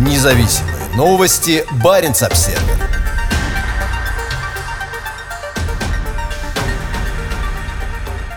Независимые новости. Барин обсерва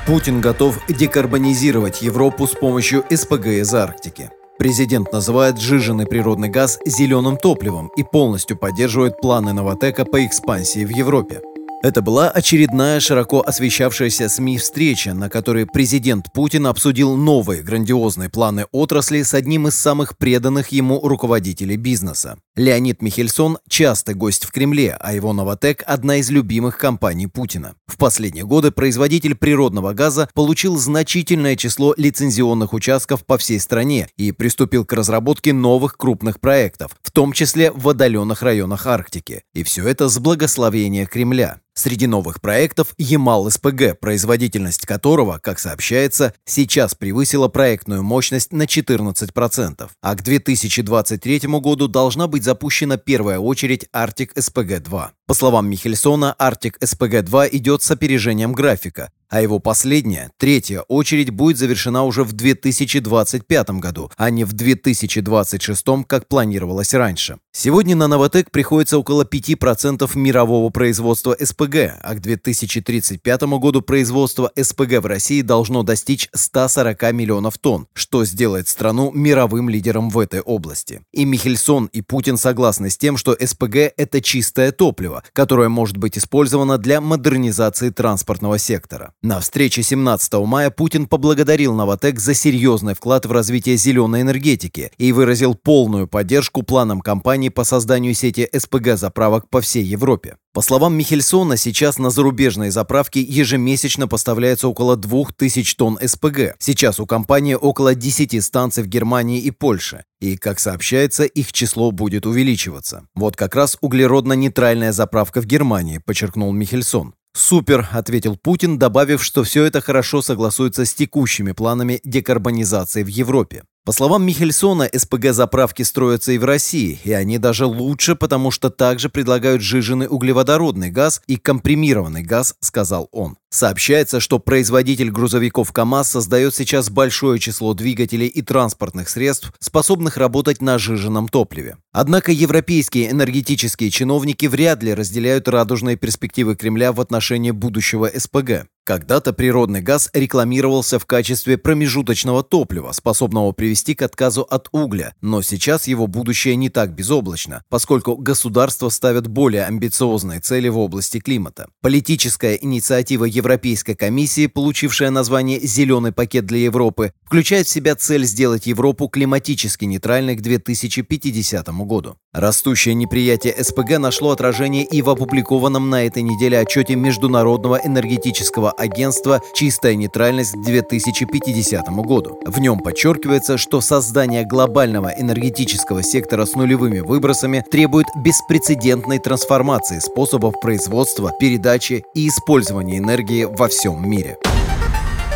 Путин готов декарбонизировать Европу с помощью СПГ из Арктики. Президент называет сжиженный природный газ зеленым топливом и полностью поддерживает планы Новотека по экспансии в Европе. Это была очередная широко освещавшаяся СМИ встреча, на которой президент Путин обсудил новые грандиозные планы отрасли с одним из самых преданных ему руководителей бизнеса. Леонид Михельсон – частый гость в Кремле, а его «Новотек» – одна из любимых компаний Путина. В последние годы производитель природного газа получил значительное число лицензионных участков по всей стране и приступил к разработке новых крупных проектов, в том числе в отдаленных районах Арктики. И все это с благословения Кремля. Среди новых проектов Ямал-СПГ, производительность которого, как сообщается, сейчас превысила проектную мощность на 14%, а к 2023 году должна быть запущена первая очередь Arctic SPG-2. По словам Михельсона, Arctic SPG-2 идет с опережением графика, а его последняя, третья очередь будет завершена уже в 2025 году, а не в 2026, как планировалось раньше. Сегодня на Новотек приходится около 5% мирового производства СПГ, а к 2035 году производство СПГ в России должно достичь 140 миллионов тонн, что сделает страну мировым лидером в этой области. И Михельсон, и Путин согласны с тем, что СПГ – это чистое топливо, которое может быть использовано для модернизации транспортного сектора. На встрече 17 мая Путин поблагодарил Новотек за серьезный вклад в развитие зеленой энергетики и выразил полную поддержку планам компании по созданию сети СПГ-заправок по всей Европе. По словам Михельсона, сейчас на зарубежные заправки ежемесячно поставляется около 2000 тонн СПГ. Сейчас у компании около 10 станций в Германии и Польше. И, как сообщается, их число будет увеличиваться. Вот как раз углеродно-нейтральная заправка в Германии, подчеркнул Михельсон. «Супер», — ответил Путин, добавив, что все это хорошо согласуется с текущими планами декарбонизации в Европе. По словам Михельсона, СПГ-заправки строятся и в России, и они даже лучше, потому что также предлагают жиженый углеводородный газ и компримированный газ, сказал он. Сообщается, что производитель грузовиков КАМАЗ создает сейчас большое число двигателей и транспортных средств, способных работать на жиженном топливе. Однако европейские энергетические чиновники вряд ли разделяют радужные перспективы Кремля в отношении будущего СПГ. Когда-то природный газ рекламировался в качестве промежуточного топлива, способного привести к отказу от угля, но сейчас его будущее не так безоблачно, поскольку государства ставят более амбициозные цели в области климата. Политическая инициатива Европейской комиссии, получившая название «Зеленый пакет для Европы», включает в себя цель сделать Европу климатически нейтральной к 2050 году. Растущее неприятие СПГ нашло отражение и в опубликованном на этой неделе отчете Международного энергетического агентства «Чистая нейтральность к 2050 году». В нем подчеркивается, что создание глобального энергетического сектора с нулевыми выбросами требует беспрецедентной трансформации способов производства, передачи и использования энергии во всем мире.